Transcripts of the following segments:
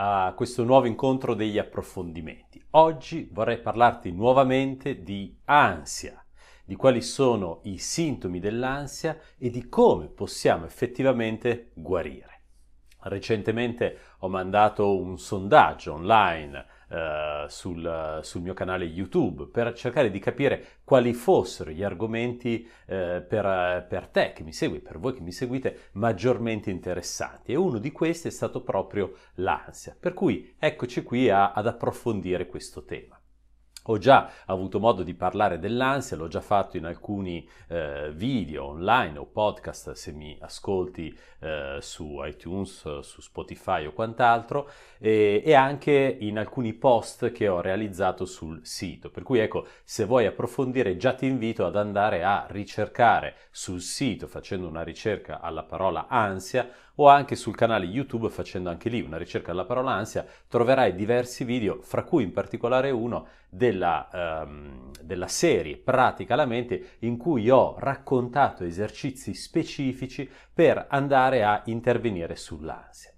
a questo nuovo incontro degli approfondimenti. Oggi vorrei parlarti nuovamente di ansia, di quali sono i sintomi dell'ansia e di come possiamo effettivamente guarire. Recentemente ho mandato un sondaggio online eh, sul, sul, mio canale YouTube per cercare di capire quali fossero gli argomenti eh, per, per, te che mi segui, per voi che mi seguite, maggiormente interessanti. E uno di questi è stato proprio l'ansia. Per cui eccoci qui a, ad approfondire questo tema. Ho già avuto modo di parlare dell'ansia, l'ho già fatto in alcuni eh, video online o podcast se mi ascolti eh, su iTunes, su Spotify o quant'altro e, e, anche in alcuni post che ho realizzato sul sito. Per cui ecco, se vuoi approfondire già ti invito ad andare a ricercare sul sito facendo una ricerca alla parola ansia o anche sul canale YouTube facendo anche lì una ricerca alla parola ansia, troverai diversi video, fra cui in particolare uno della, um, della serie Pratica la mente, in cui ho raccontato esercizi specifici per andare a intervenire sull'ansia.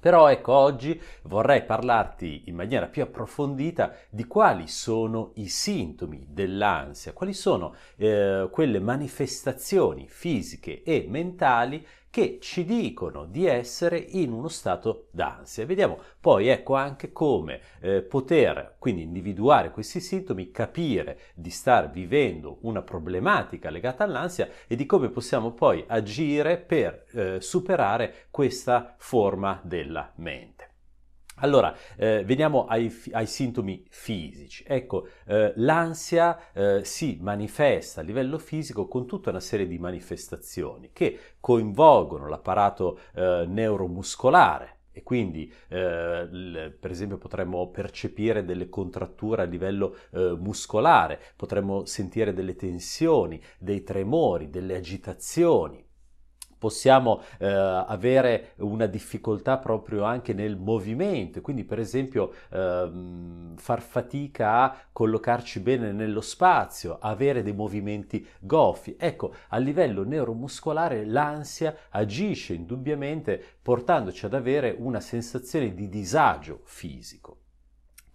Però ecco, oggi vorrei parlarti in maniera più approfondita di quali sono i sintomi dell'ansia, quali sono eh, quelle manifestazioni fisiche e mentali che ci dicono di essere in uno stato d'ansia. Vediamo poi ecco anche come eh, poter quindi individuare questi sintomi, capire di star vivendo una problematica legata all'ansia e di come possiamo poi agire per eh, superare questa forma della mente. Allora, eh, veniamo ai, ai, sintomi fisici. Ecco, eh, l'ansia eh, si manifesta a livello fisico con tutta una serie di manifestazioni che coinvolgono l'apparato eh, neuromuscolare, e quindi eh, per esempio potremmo percepire delle contratture a livello eh, muscolare, potremmo sentire delle tensioni, dei tremori, delle agitazioni possiamo eh, avere una difficoltà proprio anche nel movimento, quindi per esempio eh, far fatica a collocarci bene nello spazio, avere dei movimenti goffi. Ecco, a livello neuromuscolare l'ansia agisce indubbiamente portandoci ad avere una sensazione di disagio fisico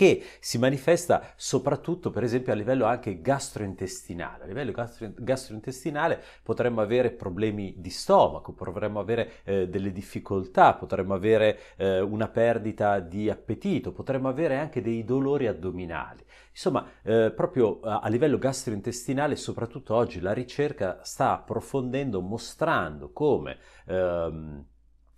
che si manifesta soprattutto per esempio a livello anche gastrointestinale. A livello gastro- gastrointestinale potremmo avere problemi di stomaco, potremmo avere eh, delle difficoltà, potremmo avere eh, una perdita di appetito, potremmo avere anche dei dolori addominali. Insomma, eh, proprio a, a livello gastrointestinale, soprattutto oggi, la ricerca sta approfondendo, mostrando come ehm,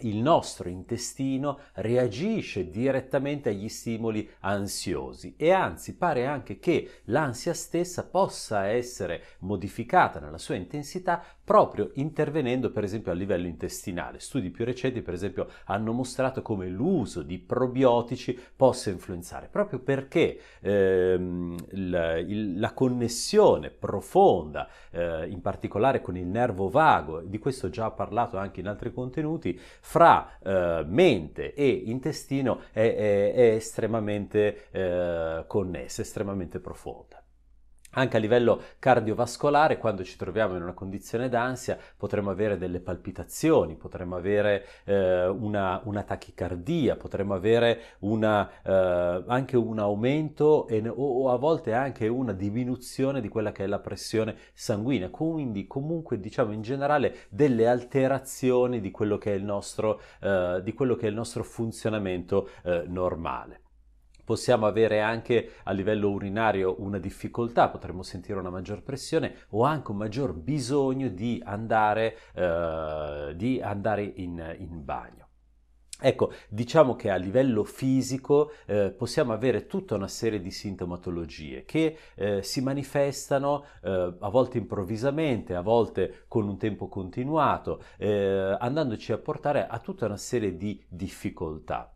il nostro intestino reagisce direttamente agli stimoli ansiosi e anzi pare anche che l'ansia stessa possa essere modificata nella sua intensità proprio intervenendo per esempio a livello intestinale. Studi più recenti per esempio hanno mostrato come l'uso di probiotici possa influenzare proprio perché ehm, il, il, la connessione profonda eh, in particolare con il nervo vago, di questo già ho parlato anche in altri contenuti, fra eh, mente e intestino è, è, è estremamente eh, connessa, estremamente profonda. Anche a livello cardiovascolare, quando ci troviamo in una condizione d'ansia, potremmo avere delle palpitazioni, potremmo avere eh, una, una, tachicardia, potremmo avere una, eh, anche un aumento e, o, o, a volte anche una diminuzione di quella che è la pressione sanguigna, quindi comunque diciamo in generale delle alterazioni di quello che è il nostro, eh, che è il nostro funzionamento eh, normale. Possiamo avere anche a livello urinario una difficoltà, potremmo sentire una maggior pressione o anche un maggior bisogno di andare, eh, di andare in, in bagno. Ecco, diciamo che a livello fisico eh, possiamo avere tutta una serie di sintomatologie che eh, si manifestano eh, a volte improvvisamente, a volte con un tempo continuato, eh, andandoci a portare a tutta una serie di difficoltà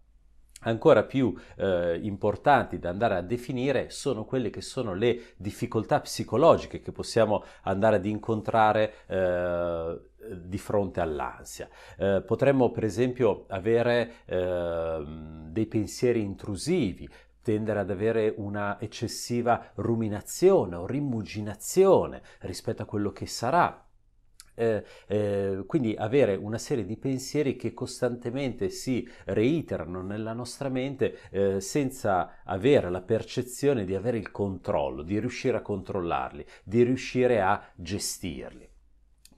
ancora più eh, importanti da andare a definire sono quelle che sono le difficoltà psicologiche che possiamo andare ad incontrare eh, di fronte all'ansia. Eh, potremmo per esempio avere ehm, dei pensieri intrusivi, tendere ad avere una eccessiva ruminazione o rimuginazione rispetto a quello che sarà eh, eh, quindi avere una serie di pensieri che costantemente si reiterano nella nostra mente eh, senza avere la percezione di avere il controllo, di riuscire a controllarli, di riuscire a gestirli.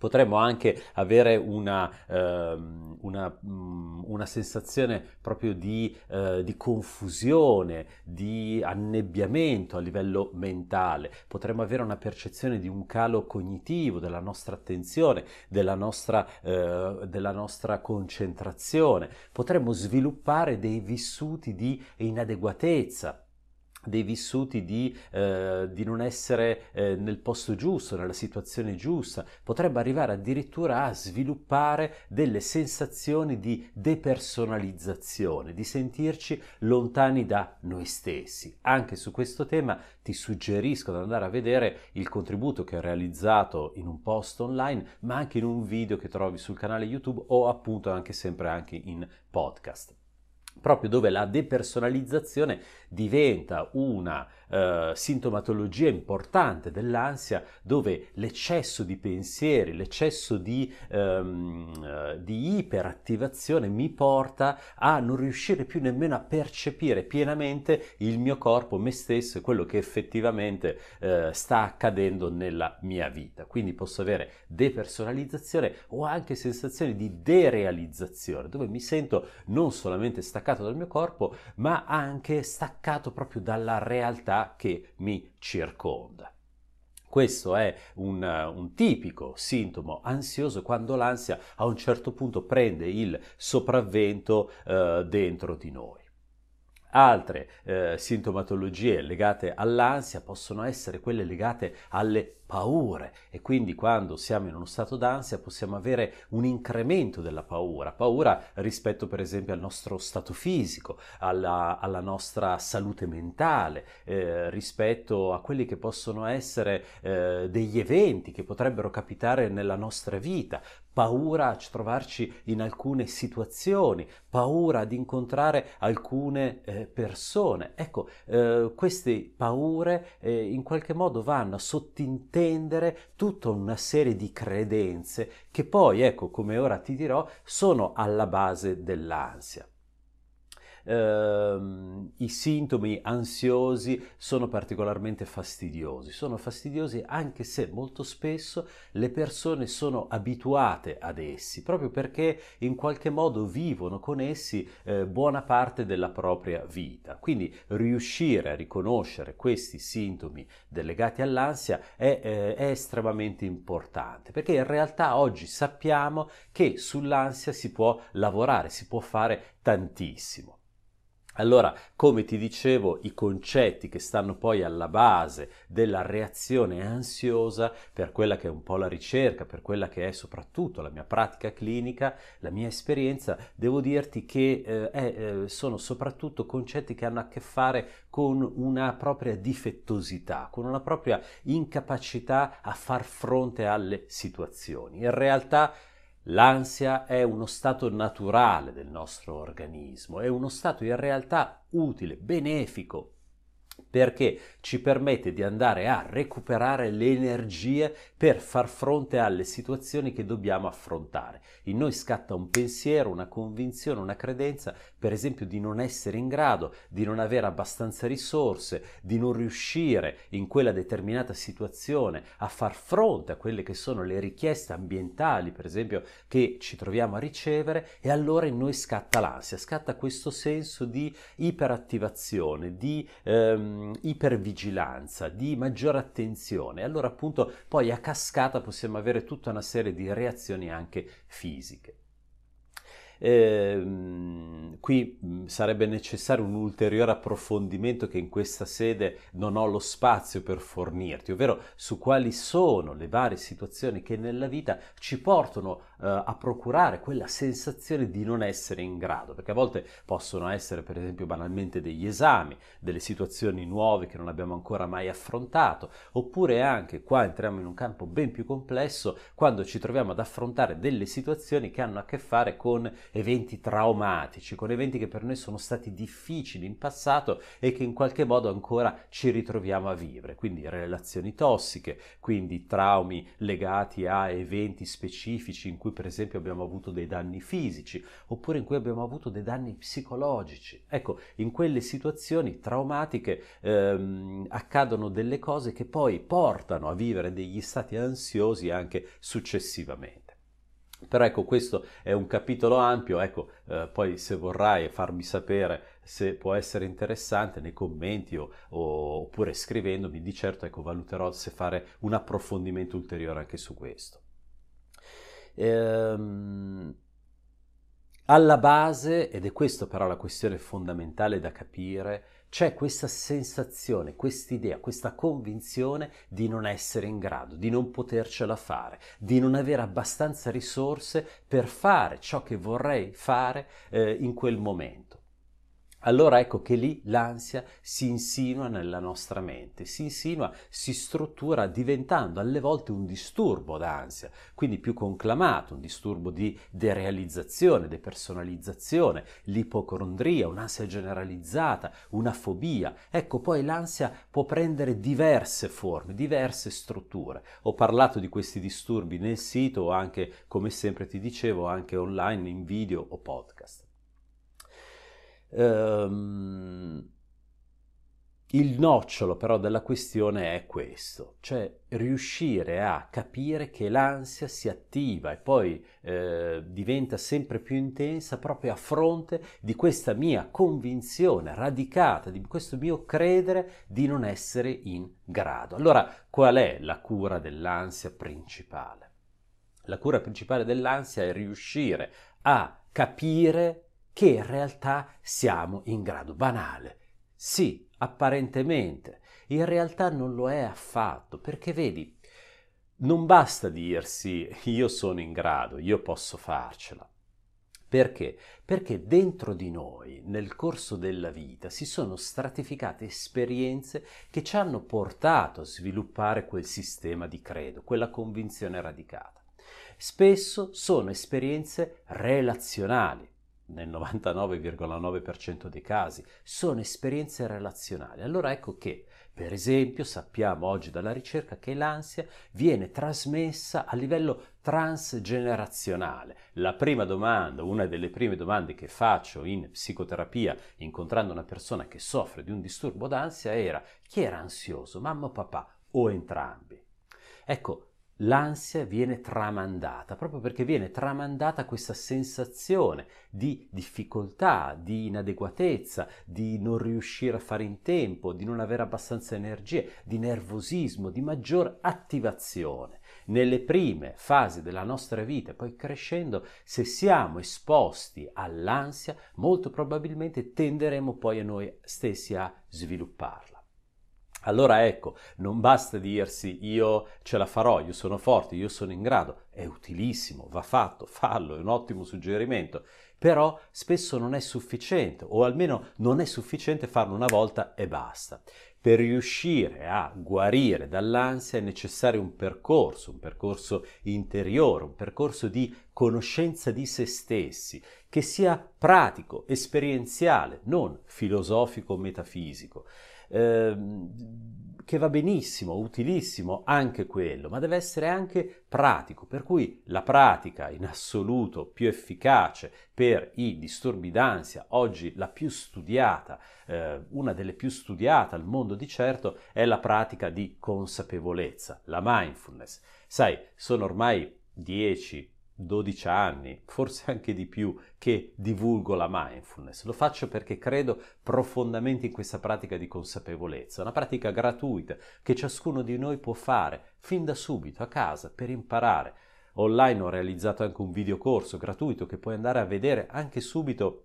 Potremmo anche avere una, eh, una, mm, una sensazione proprio di, eh, di, confusione, di annebbiamento a livello mentale, potremmo avere una percezione di un calo cognitivo della nostra attenzione, della nostra, eh, della nostra concentrazione, potremmo sviluppare dei vissuti di inadeguatezza dei vissuti di, eh, di non essere eh, nel posto giusto, nella situazione giusta, potrebbe arrivare addirittura a sviluppare delle sensazioni di depersonalizzazione, di sentirci lontani da noi stessi. Anche su questo tema ti suggerisco di andare a vedere il contributo che ho realizzato in un post online, ma anche in un video che trovi sul canale YouTube o appunto anche sempre anche in podcast proprio dove la depersonalizzazione diventa una eh, sintomatologia importante dell'ansia, dove l'eccesso di pensieri, l'eccesso di, ehm, eh, di iperattivazione mi porta a non riuscire più nemmeno a percepire pienamente il mio corpo, me stesso e quello che effettivamente eh, sta accadendo nella mia vita. Quindi posso avere depersonalizzazione o anche sensazioni di derealizzazione, dove mi sento non solamente staccato dal mio corpo, ma anche staccato proprio dalla realtà che mi circonda. Questo è un, un, tipico sintomo ansioso quando l'ansia a un certo punto prende il sopravvento eh, dentro di noi. Altre eh, sintomatologie legate all'ansia possono essere quelle legate alle paure. E quindi quando siamo in uno stato d'ansia possiamo avere un incremento della paura, paura rispetto per esempio al nostro stato fisico, alla, alla nostra salute mentale, eh, rispetto a quelli che possono essere eh, degli eventi che potrebbero capitare nella nostra vita, paura a trovarci in alcune situazioni, paura di incontrare alcune eh, persone. Ecco, eh, queste paure eh, in qualche modo vanno a attendere tutta una serie di credenze che poi, ecco, come ora ti dirò, sono alla base dell'ansia ehm, i sintomi ansiosi sono particolarmente fastidiosi. Sono fastidiosi anche se molto spesso le persone sono abituate ad essi, proprio perché in qualche modo vivono con essi eh, buona parte della propria vita. Quindi riuscire a riconoscere questi sintomi legati all'ansia è, eh, è estremamente importante, perché in realtà oggi sappiamo che sull'ansia si può lavorare, si può fare tantissimo. Allora, come ti dicevo, i concetti che stanno poi alla base della reazione ansiosa per quella che è un po' la ricerca, per quella che è soprattutto la mia pratica clinica, la mia esperienza, devo dirti che eh, eh, sono soprattutto concetti che hanno a che fare con una propria difettosità, con una propria incapacità a far fronte alle situazioni. In realtà L'ansia è uno stato naturale del nostro organismo, è uno stato in realtà utile, benefico, perché ci permette di andare a recuperare le energie per far fronte alle situazioni che dobbiamo affrontare. In noi scatta un pensiero, una convinzione, una credenza, per esempio di non essere in grado, di non avere abbastanza risorse, di non riuscire in quella determinata situazione a far fronte a quelle che sono le richieste ambientali, per esempio, che ci troviamo a ricevere e allora in noi scatta l'ansia, scatta questo senso di iperattivazione, di ehm, ipervigilanza, di maggiore attenzione. Allora appunto poi a cascata possiamo avere tutta una serie di reazioni anche fisiche. Eh, qui mh, sarebbe necessario un ulteriore approfondimento che in questa sede non ho lo spazio per fornirti, ovvero su quali sono le varie situazioni che nella vita ci portano eh, a procurare quella sensazione di non essere in grado, perché a volte possono essere per esempio banalmente degli esami, delle situazioni nuove che non abbiamo ancora mai affrontato, oppure anche qua entriamo in un campo ben più complesso quando ci troviamo ad affrontare delle situazioni che hanno a che fare con eventi traumatici, con eventi che per noi sono stati difficili in passato e che in qualche modo ancora ci ritroviamo a vivere, quindi relazioni tossiche, quindi traumi legati a eventi specifici in cui per esempio abbiamo avuto dei danni fisici oppure in cui abbiamo avuto dei danni psicologici. Ecco, in quelle situazioni traumatiche ehm, accadono delle cose che poi portano a vivere degli stati ansiosi anche successivamente. Però ecco, questo è un capitolo ampio, ecco, eh, poi se vorrai farmi sapere se può essere interessante nei commenti o, o, oppure scrivendomi, di certo ecco, valuterò se fare un approfondimento ulteriore anche su questo. Ehm, alla base, ed è questa però la questione fondamentale da capire, c'è questa sensazione, quest'idea, questa convinzione di non essere in grado, di non potercela fare, di non avere abbastanza risorse per fare ciò che vorrei fare eh, in quel momento allora ecco che lì l'ansia si insinua nella nostra mente, si insinua, si struttura diventando alle volte un disturbo d'ansia, quindi più conclamato, un disturbo di derealizzazione, depersonalizzazione, l'ipocondria, un'ansia generalizzata, una fobia. Ecco, poi l'ansia può prendere diverse forme, diverse strutture. Ho parlato di questi disturbi nel sito o anche, come sempre ti dicevo, anche online in video o podcast. Um, il nocciolo però della questione è questo, cioè riuscire a capire che l'ansia si attiva e poi eh, diventa sempre più intensa proprio a fronte di questa mia convinzione radicata, di questo mio credere di non essere in grado. Allora, qual è la cura dell'ansia principale? La cura principale dell'ansia è riuscire a capire che in realtà siamo in grado. Banale. Sì, apparentemente. In realtà non lo è affatto, perché vedi, non basta dirsi io sono in grado, io posso farcela. Perché? Perché dentro di noi, nel corso della vita, si sono stratificate esperienze che ci hanno portato a sviluppare quel sistema di credo, quella convinzione radicata. Spesso sono esperienze relazionali, nel 99,9% dei casi, sono esperienze relazionali. Allora ecco che, per esempio, sappiamo oggi dalla ricerca che l'ansia viene trasmessa a livello transgenerazionale. La prima domanda, una delle prime domande che faccio in psicoterapia incontrando una persona che soffre di un disturbo d'ansia era chi era ansioso, mamma o papà o entrambi? Ecco, l'ansia viene tramandata, proprio perché viene tramandata questa sensazione di difficoltà, di inadeguatezza, di non riuscire a fare in tempo, di non avere abbastanza energie, di nervosismo, di maggior attivazione. Nelle prime fasi della nostra vita, poi crescendo, se siamo esposti all'ansia, molto probabilmente tenderemo poi a noi stessi a svilupparla. Allora ecco, non basta dirsi io ce la farò, io sono forte, io sono in grado, è utilissimo, va fatto, fallo, è un ottimo suggerimento, però spesso non è sufficiente, o almeno non è sufficiente farlo una volta e basta. Per riuscire a guarire dall'ansia è necessario un percorso, un percorso interiore, un percorso di conoscenza di se stessi, che sia pratico, esperienziale, non filosofico o metafisico ehm, che va benissimo, utilissimo anche quello, ma deve essere anche pratico, per cui la pratica in assoluto più efficace per i disturbi d'ansia, oggi la più studiata, eh, una delle più studiate al mondo di certo, è la pratica di consapevolezza, la mindfulness. Sai, sono ormai 10, 12 anni, forse anche di più, che divulgo la mindfulness. Lo faccio perché credo profondamente in questa pratica di consapevolezza, una pratica gratuita che ciascuno di noi può fare fin da subito a casa per imparare. Online ho realizzato anche un videocorso gratuito che puoi andare a vedere anche subito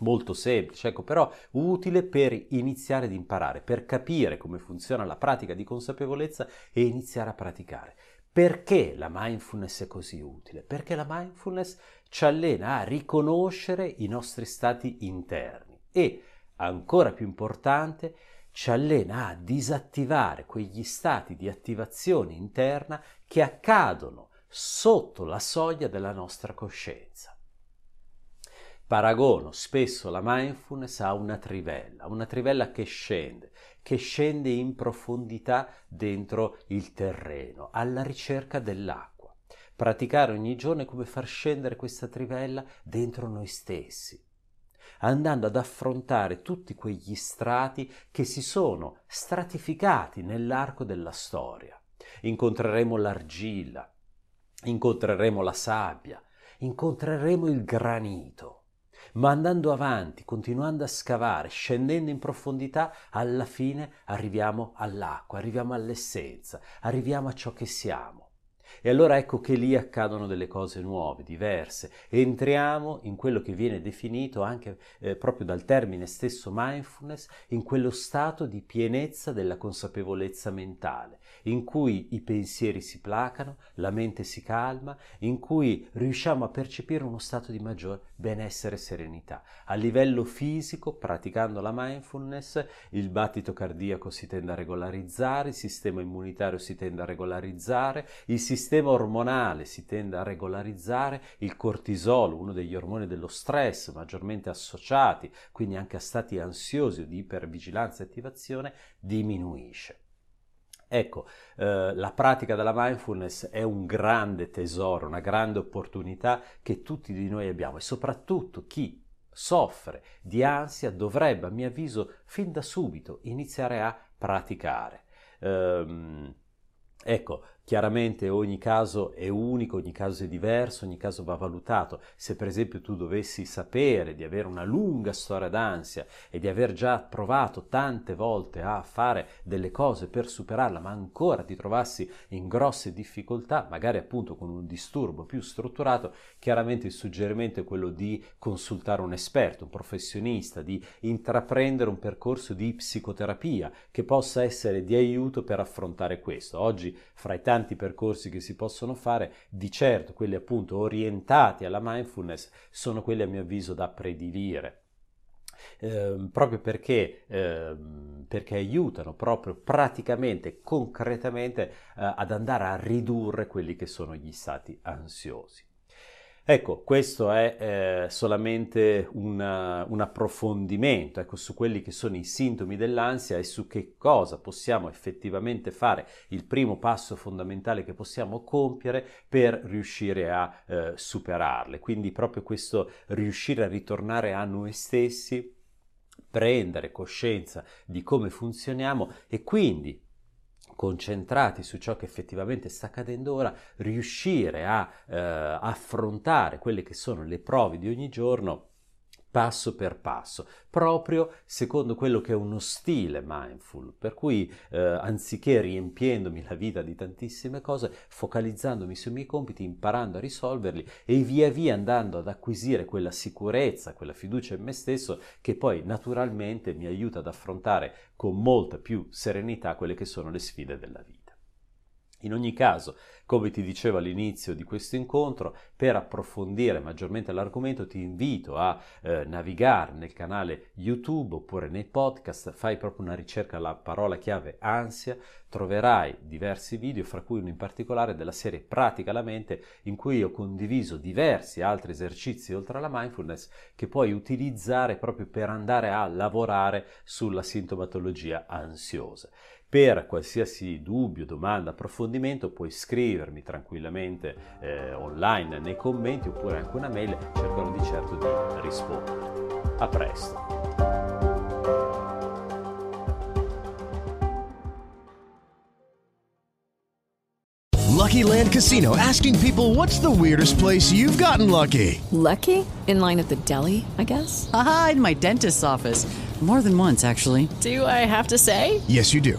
molto semplice, ecco, però utile per iniziare ad imparare, per capire come funziona la pratica di consapevolezza e iniziare a praticare. Perché la mindfulness è così utile? Perché la mindfulness ci allena a riconoscere i nostri stati interni e, ancora più importante, ci allena a disattivare quegli stati di attivazione interna che accadono sotto la soglia della nostra coscienza. Paragono spesso la mindfulness a una trivella, una trivella che scende, che scende in profondità dentro il terreno, alla ricerca dell'acqua. Praticare ogni giorno è come far scendere questa trivella dentro noi stessi, andando ad affrontare tutti quegli strati che si sono stratificati nell'arco della storia. Incontreremo l'argilla, incontreremo la sabbia, incontreremo il granito ma andando avanti, continuando a scavare, scendendo in profondità, alla fine arriviamo all'acqua, arriviamo all'essenza, arriviamo a ciò che siamo. E allora ecco che lì accadono delle cose nuove, diverse. Entriamo in quello che viene definito anche eh, proprio dal termine stesso mindfulness, in quello stato di pienezza della consapevolezza mentale, in cui i pensieri si placano, la mente si calma, in cui riusciamo a percepire uno stato di maggior benessere e serenità. A livello fisico, praticando la mindfulness, il battito cardiaco si tende a regolarizzare, il sistema immunitario si tende a regolarizzare, il sistema ormonale si tende a regolarizzare, il cortisolo, uno degli ormoni dello stress maggiormente associati, quindi anche a stati ansiosi o di ipervigilanza e attivazione, diminuisce. Ecco, eh, la pratica della mindfulness è un grande tesoro, una grande opportunità che tutti di noi abbiamo e soprattutto chi soffre di ansia dovrebbe, a mio avviso, fin da subito iniziare a praticare. Um, ecco, Chiaramente ogni caso è unico, ogni caso è diverso, ogni caso va valutato. Se per esempio tu dovessi sapere di avere una lunga storia d'ansia e di aver già provato tante volte a fare delle cose per superarla, ma ancora ti trovassi in grosse difficoltà, magari appunto con un disturbo più strutturato, chiaramente il suggerimento è quello di consultare un esperto, un professionista, di intraprendere un percorso di psicoterapia che possa essere di aiuto per affrontare questo. Oggi fra i tanti tanti percorsi che si possono fare, di certo quelli appunto orientati alla mindfulness sono quelli a mio avviso da predilire. Eh, proprio perché, eh, perché, aiutano proprio praticamente, concretamente eh, ad andare a ridurre quelli che sono gli stati ansiosi. Ecco, questo è eh, solamente una, un approfondimento ecco, su quelli che sono i sintomi dell'ansia e su che cosa possiamo effettivamente fare, il primo passo fondamentale che possiamo compiere per riuscire a eh, superarle. Quindi proprio questo riuscire a ritornare a noi stessi, prendere coscienza di come funzioniamo e quindi concentrati su ciò che effettivamente sta accadendo ora, riuscire a eh, affrontare quelle che sono le prove di ogni giorno passo per passo, proprio secondo quello che è uno stile mindful, per cui eh, anziché riempiendomi la vita di tantissime cose, focalizzandomi sui miei compiti, imparando a risolverli e via via andando ad acquisire quella sicurezza, quella fiducia in me stesso che poi naturalmente mi aiuta ad affrontare con molta più serenità quelle che sono le sfide della vita. In ogni caso, come ti dicevo all'inizio di questo incontro, per approfondire maggiormente l'argomento ti invito a eh, navigare nel canale YouTube oppure nei podcast, fai proprio una ricerca alla parola chiave ansia, troverai diversi video, fra cui uno in particolare della serie Pratica la mente, in cui ho condiviso diversi altri esercizi oltre alla mindfulness che puoi utilizzare proprio per andare a lavorare sulla sintomatologia ansiosa. Per qualsiasi dubbio, domanda, approfondimento puoi scrivermi tranquillamente eh, online nei commenti oppure anche una mail, cercherò di certo di rispondere. A presto! Lucky Land Casino asking people what's the weirdest place you've gotten lucky? Lucky? In line at the deli, I guess? Aha, in my dentist's office. More than once, actually. Do I have to say? Yes, you do.